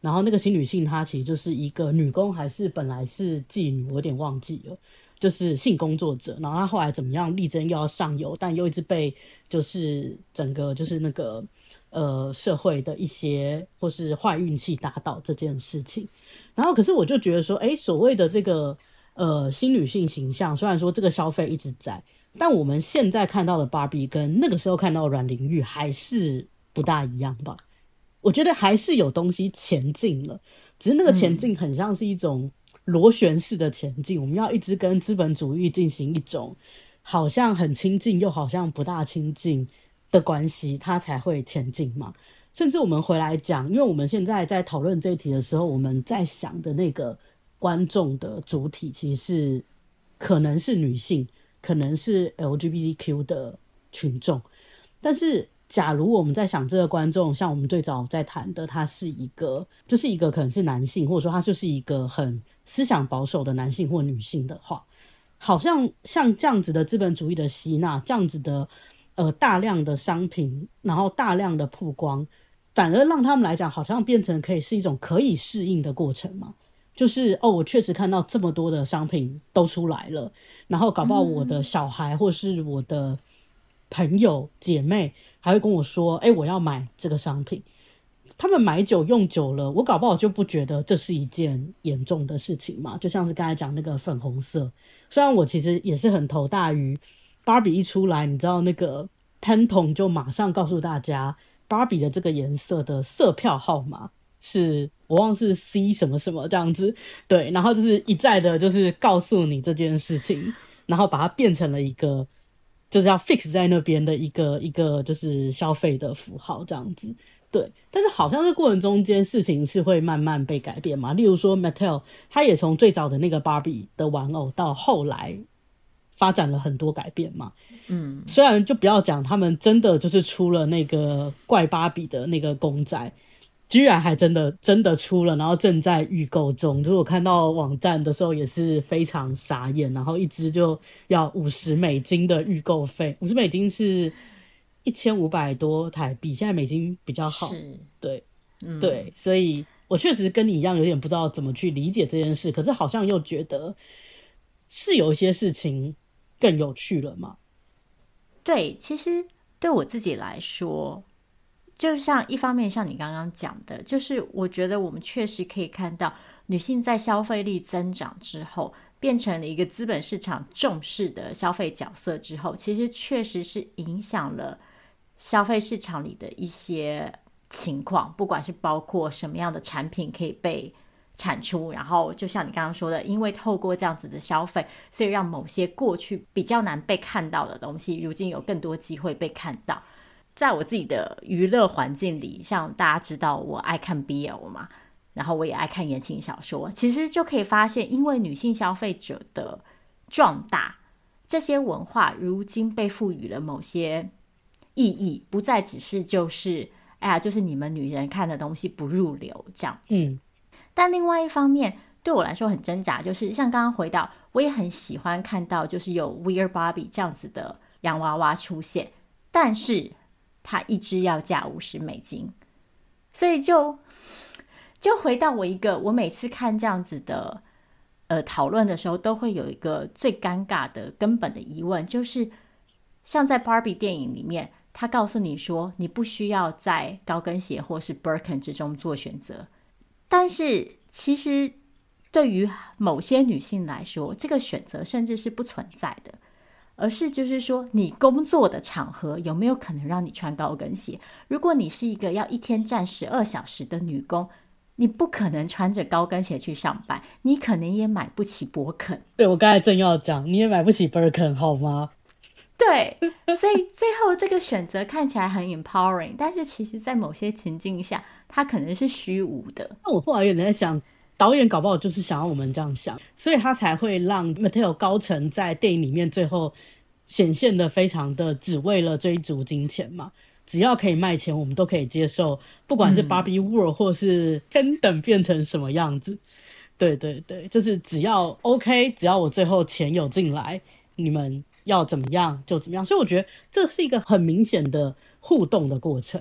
然后那个新女性，她其实就是一个女工，还是本来是妓女，我有点忘记了，就是性工作者。然后他后来怎么样，力争又要上游，但又一直被就是整个就是那个呃社会的一些或是坏运气打倒这件事情。然后可是我就觉得说，哎，所谓的这个。呃，新女性形象虽然说这个消费一直在，但我们现在看到的芭比跟那个时候看到的阮玲玉还是不大一样吧？我觉得还是有东西前进了，只是那个前进很像是一种螺旋式的前进，我们要一直跟资本主义进行一种好像很亲近又好像不大亲近的关系，它才会前进嘛。甚至我们回来讲，因为我们现在在讨论这一题的时候，我们在想的那个。观众的主体其实是可能是女性，可能是 LGBTQ 的群众。但是，假如我们在想这个观众，像我们最早在谈的，他是一个，就是一个可能是男性，或者说他就是一个很思想保守的男性或女性的话，好像像这样子的资本主义的吸纳，这样子的呃大量的商品，然后大量的曝光，反而让他们来讲，好像变成可以是一种可以适应的过程嘛。就是哦，我确实看到这么多的商品都出来了，然后搞不好我的小孩或是我的朋友姐妹还会跟我说：“哎，我要买这个商品。”他们买久用久了，我搞不好就不觉得这是一件严重的事情嘛。就像是刚才讲那个粉红色，虽然我其实也是很头大于芭比一出来，你知道那个喷筒就马上告诉大家芭比的这个颜色的色票号码。是我忘是 C 什么什么这样子，对，然后就是一再的，就是告诉你这件事情，然后把它变成了一个就是要 fix 在那边的一个一个就是消费的符号这样子。对，但是好像这过程中间事情是会慢慢被改变嘛。例如说，Mattel 他也从最早的那个芭比的玩偶，到后来发展了很多改变嘛。嗯，虽然就不要讲他们真的就是出了那个怪芭比的那个公仔，居然还真的真的出了，然后正在预购中。就是我看到网站的时候也是非常傻眼，然后一支就要五十美金的预购费，五十美金是。一千五百多台币，现在美金比较好，是对，嗯，对，所以我确实跟你一样，有点不知道怎么去理解这件事，可是好像又觉得是有一些事情更有趣了嘛。对，其实对我自己来说，就像一方面像你刚刚讲的，就是我觉得我们确实可以看到，女性在消费力增长之后，变成了一个资本市场重视的消费角色之后，其实确实是影响了。消费市场里的一些情况，不管是包括什么样的产品可以被产出，然后就像你刚刚说的，因为透过这样子的消费，所以让某些过去比较难被看到的东西，如今有更多机会被看到。在我自己的娱乐环境里，像大家知道我爱看 BL 嘛，然后我也爱看言情小说，其实就可以发现，因为女性消费者的壮大，这些文化如今被赋予了某些。意义不再只是就是，哎呀，就是你们女人看的东西不入流这样子。嗯。但另外一方面，对我来说很挣扎，就是像刚刚回到，我也很喜欢看到就是有 Weird Barbie 这样子的洋娃娃出现，但是它一只要价五十美金，所以就就回到我一个，我每次看这样子的呃讨论的时候，都会有一个最尴尬的根本的疑问，就是像在 Barbie 电影里面。他告诉你说，你不需要在高跟鞋或是 Birkin 之中做选择，但是其实对于某些女性来说，这个选择甚至是不存在的，而是就是说，你工作的场合有没有可能让你穿高跟鞋？如果你是一个要一天站十二小时的女工，你不可能穿着高跟鞋去上班，你可能也买不起 Birkin。对，我刚才正要讲，你也买不起 Birkin 好吗？对，所以最后这个选择看起来很 empowering，但是其实，在某些情境下，它可能是虚无的。那我后来有点在想，导演搞不好就是想要我们这样想，所以他才会让 Mattel 高层在电影里面最后显现的非常的只为了追逐金钱嘛。只要可以卖钱，我们都可以接受，不管是 Barbie World 或是 Kingdom 变成什么样子。对对对，就是只要 OK，只要我最后钱有进来，你们。要怎么样就怎么样，所以我觉得这是一个很明显的互动的过程。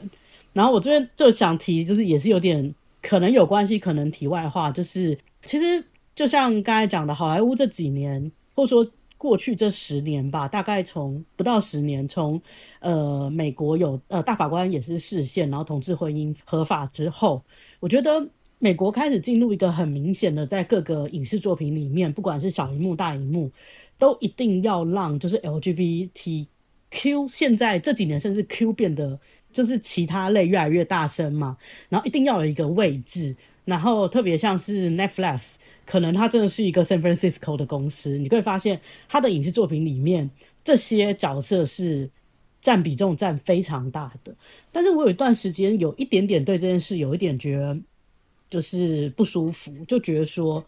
然后我这边就想提，就是也是有点可能有关系，可能题外话，就是其实就像刚才讲的，好莱坞这几年，或者说过去这十年吧，大概从不到十年，从呃美国有呃大法官也是释宪，然后同治婚姻合法之后，我觉得美国开始进入一个很明显的，在各个影视作品里面，不管是小荧幕、大荧幕。都一定要让就是 LGBTQ 现在这几年甚至 Q 变得就是其他类越来越大声嘛，然后一定要有一个位置，然后特别像是 Netflix，可能它真的是一个 San Francisco 的公司，你会发现它的影视作品里面这些角色是占比重占非常大的。但是我有一段时间有一点点对这件事有一点觉得就是不舒服，就觉得说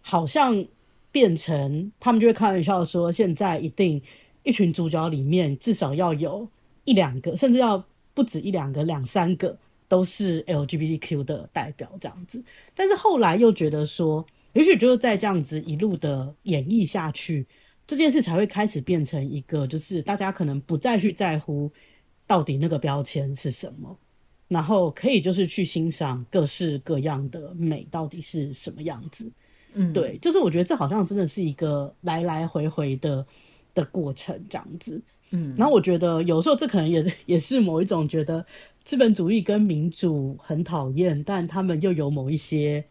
好像。变成他们就会开玩笑说，现在一定一群主角里面至少要有一两个，甚至要不止一两个，两三个都是 LGBTQ 的代表这样子。但是后来又觉得说，也许就是在这样子一路的演绎下去，这件事才会开始变成一个，就是大家可能不再去在乎到底那个标签是什么，然后可以就是去欣赏各式各样的美到底是什么样子。嗯，对，就是我觉得这好像真的是一个来来回回的的过程，这样子。嗯，然后我觉得有时候这可能也也是某一种觉得资本主义跟民主很讨厌，但他们又有某一些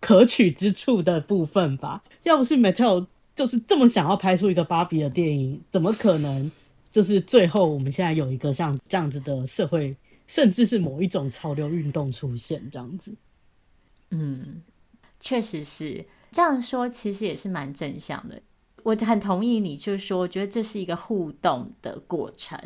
可取之处的部分吧。要不是 Mattel 就是这么想要拍出一个芭比的电影，怎么可能就是最后我们现在有一个像这样子的社会，甚至是某一种潮流运动出现这样子？嗯。确实是这样说，其实也是蛮正向的。我很同意你，就是说，我觉得这是一个互动的过程。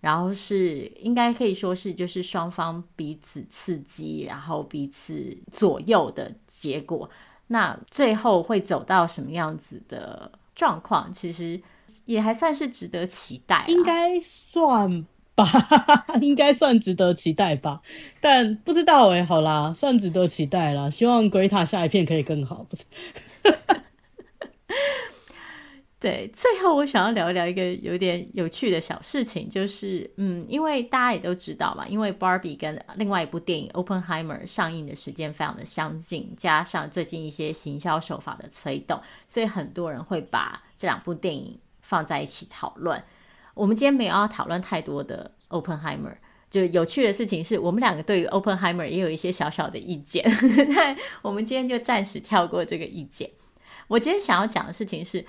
然后是应该可以说是就是双方彼此刺激，然后彼此左右的结果。那最后会走到什么样子的状况，其实也还算是值得期待。应该算吧，应该算值得期待吧。但不知道哎、好啦，算值得期待啦。希望鬼塔下一片可以更好，不是？对，最后我想要聊一聊一个有点有趣的小事情，就是，嗯，因为大家也都知道嘛，因为 Barbie 跟另外一部电影 Openheimer 上映的时间非常的相近，加上最近一些行销手法的推动，所以很多人会把这两部电影放在一起讨论。我们今天没有要讨论太多的 Openheimer，就有趣的事情是我们两个对于 Oppenheimer 也有一些小小的意见，但我们今天就暂时跳过这个意见。我今天想要讲的事情是。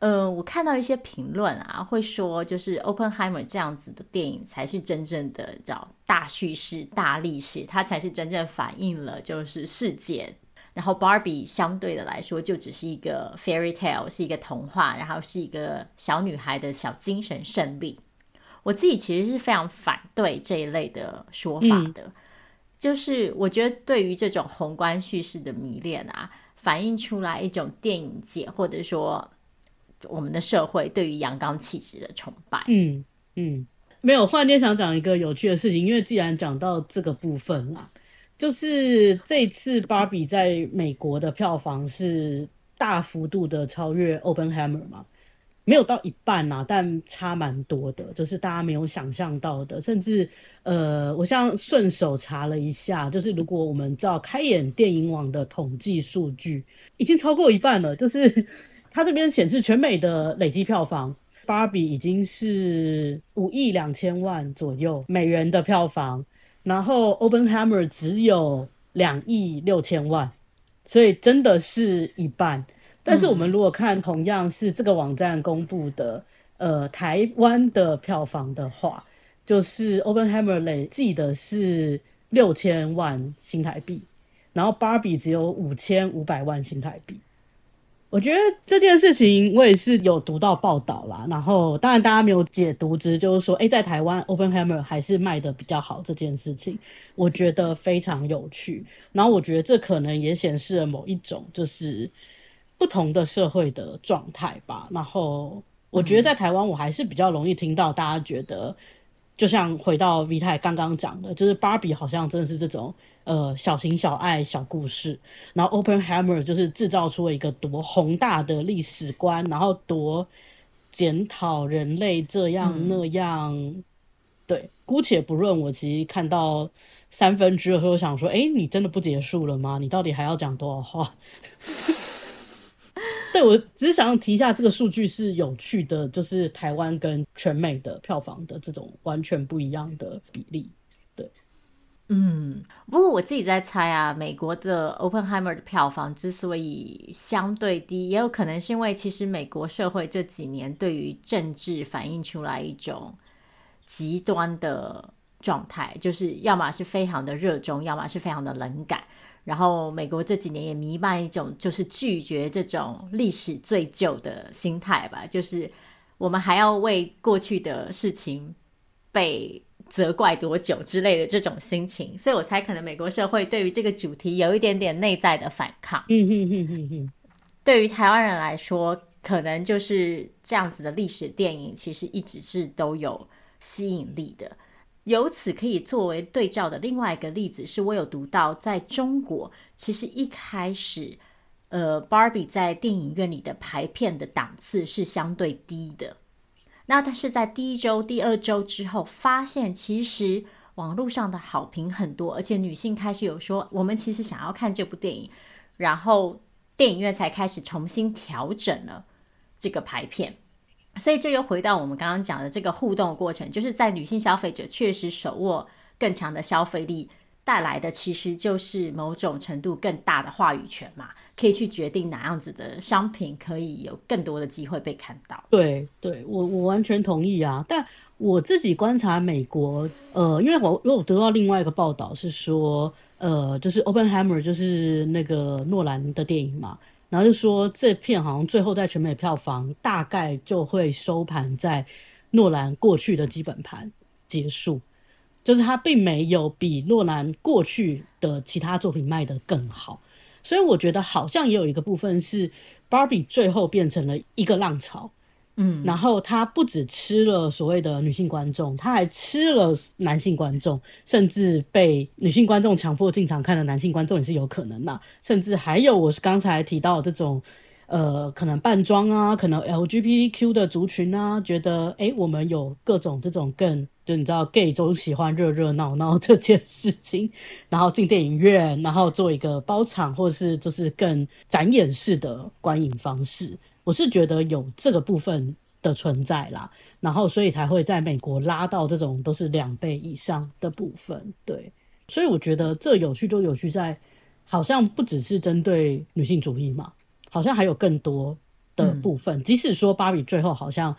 呃，我看到一些评论啊，会说就是《Oppenheimer》这样子的电影才是真正的叫大叙事、大历史，它才是真正反映了就是世界。然后《Barbie》相对的来说，就只是一个 fairy tale，是一个童话，然后是一个小女孩的小精神胜利。我自己其实是非常反对这一类的说法的，嗯、就是我觉得对于这种宏观叙事的迷恋啊，反映出来一种电影界或者说。我们的社会对于阳刚气质的崇拜，嗯嗯，没有。忽然间想讲一个有趣的事情，因为既然讲到这个部分啦，就是这次芭比在美国的票房是大幅度的超越 Open Hammer 嘛，没有到一半啊，但差蛮多的，就是大家没有想象到的，甚至呃，我像顺手查了一下，就是如果我们照开眼电影网的统计数据，已经超过一半了，就是。它这边显示全美的累计票房，芭比已经是五亿两千万左右美元的票房，然后 Open Hammer 只有两亿六千万，所以真的是一半。但是我们如果看同样是这个网站公布的，呃，台湾的票房的话，就是 Open Hammer 累计的是六千万新台币，然后芭比只有五千五百万新台币。我觉得这件事情我也是有读到报道啦，然后当然大家没有解读，只是就是说，哎，在台湾 Oppenheimer 还是卖的比较好这件事情，我觉得非常有趣。然后我觉得这可能也显示了某一种就是不同的社会的状态吧。然后我觉得在台湾我还是比较容易听到大家觉得，就像回到 V 太刚刚讲的，就是芭比好像真的是这种。呃，小情小爱小故事，然后 Oppenheimer 就是制造出了一个多宏大的历史观，然后多检讨人类这样那样。嗯、对，姑且不论，我其实看到三分之二的时候想说，哎，你真的不结束了吗？你到底还要讲多少话？对，我只是想提一下这个数据是有趣的，就是台湾跟全美的票房的这种完全不一样的比例。嗯，不过我自己在猜啊，美国的 Openheimer 的票房之所以相对低，也有可能是因为其实美国社会这几年对于政治反映出来一种极端的状态，就是要么是非常的热衷，要么是非常的冷感。然后美国这几年也弥漫一种就是拒绝这种历史罪疚的心态吧，就是我们还要为过去的事情被。责怪多久之类的这种心情，所以我猜可能美国社会对于这个主题有一点点内在的反抗。对于台湾人来说，可能就是这样子的历史电影，其实一直是都有吸引力的。由此可以作为对照的另外一个例子，是我有读到，在中国其实一开始，呃，Barbie 在电影院里的排片的档次是相对低的。那但是在第一周、第二周之后，发现其实网络上的好评很多，而且女性开始有说，我们其实想要看这部电影，然后电影院才开始重新调整了这个排片。所以这又回到我们刚刚讲的这个互动的过程，就是在女性消费者确实手握更强的消费力带来的，其实就是某种程度更大的话语权嘛。可以去决定哪样子的商品可以有更多的机会被看到。对，对我我完全同意啊。但我自己观察美国，呃，因为我因为我得到另外一个报道是说，呃，就是 Oppenheimer 就是那个诺兰的电影嘛，然后就说这片好像最后在全美票房大概就会收盘在诺兰过去的基本盘，结束，就是它并没有比诺兰过去的其他作品卖得更好。所以我觉得好像也有一个部分是 Barbie 最后变成了一个浪潮。嗯，然后他不只吃了所谓的女性观众，他还吃了男性观众，甚至被女性观众强迫进场看的男性观众也是有可能的。甚至还有我是刚才提到的这种，呃，可能扮装啊，可能 LGBTQ 的族群啊，觉得诶，我们有各种这种更，就你知道，gay 总喜欢热热闹闹这件事情，然后进电影院，然后做一个包场，或者是就是更展演式的观影方式。我是觉得有这个部分的存在啦，然后所以才会在美国拉到这种都是两倍以上的部分，对，所以我觉得这有趣就有趣在，好像不只是针对女性主义嘛，好像还有更多的部分，嗯、即使说芭比最后好像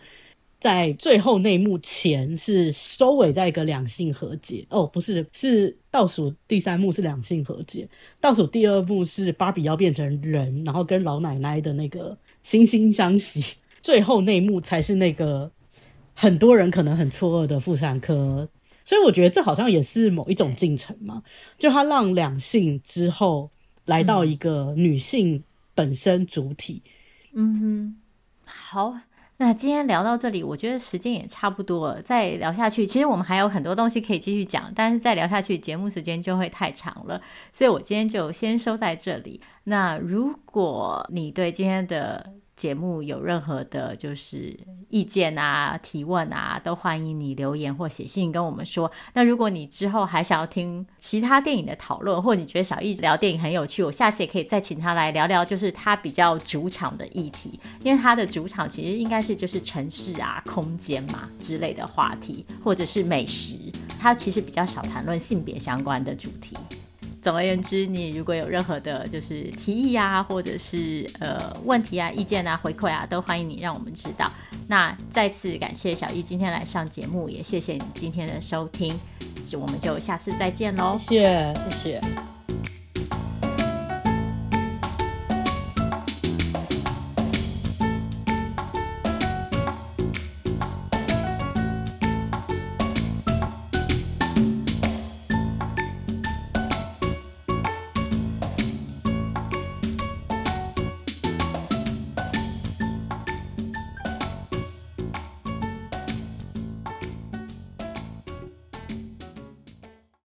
在最后那一幕前是收尾在一个两性和解，哦，不是，是倒数第三幕是两性和解，倒数第二幕是芭比要变成人，然后跟老奶奶的那个。惺惺相惜，最后那一幕才是那个很多人可能很错愕的妇产科，所以我觉得这好像也是某一种进程嘛，就他让两性之后来到一个女性本身主体。嗯哼，好，那今天聊到这里，我觉得时间也差不多了，再聊下去，其实我们还有很多东西可以继续讲，但是再聊下去节目时间就会太长了，所以我今天就先收在这里。那如果你对今天的节目有任何的，就是意见啊、提问啊，都欢迎你留言或写信跟我们说。那如果你之后还想要听其他电影的讨论，或你觉得小易聊电影很有趣，我下次也可以再请他来聊聊，就是他比较主场的议题，因为他的主场其实应该是就是城市啊、空间嘛之类的话题，或者是美食，他其实比较少谈论性别相关的主题。总而言之，你如果有任何的，就是提议啊，或者是呃问题啊、意见啊、回馈啊，都欢迎你让我们知道。那再次感谢小易今天来上节目，也谢谢你今天的收听，我们就下次再见喽。谢谢，谢谢。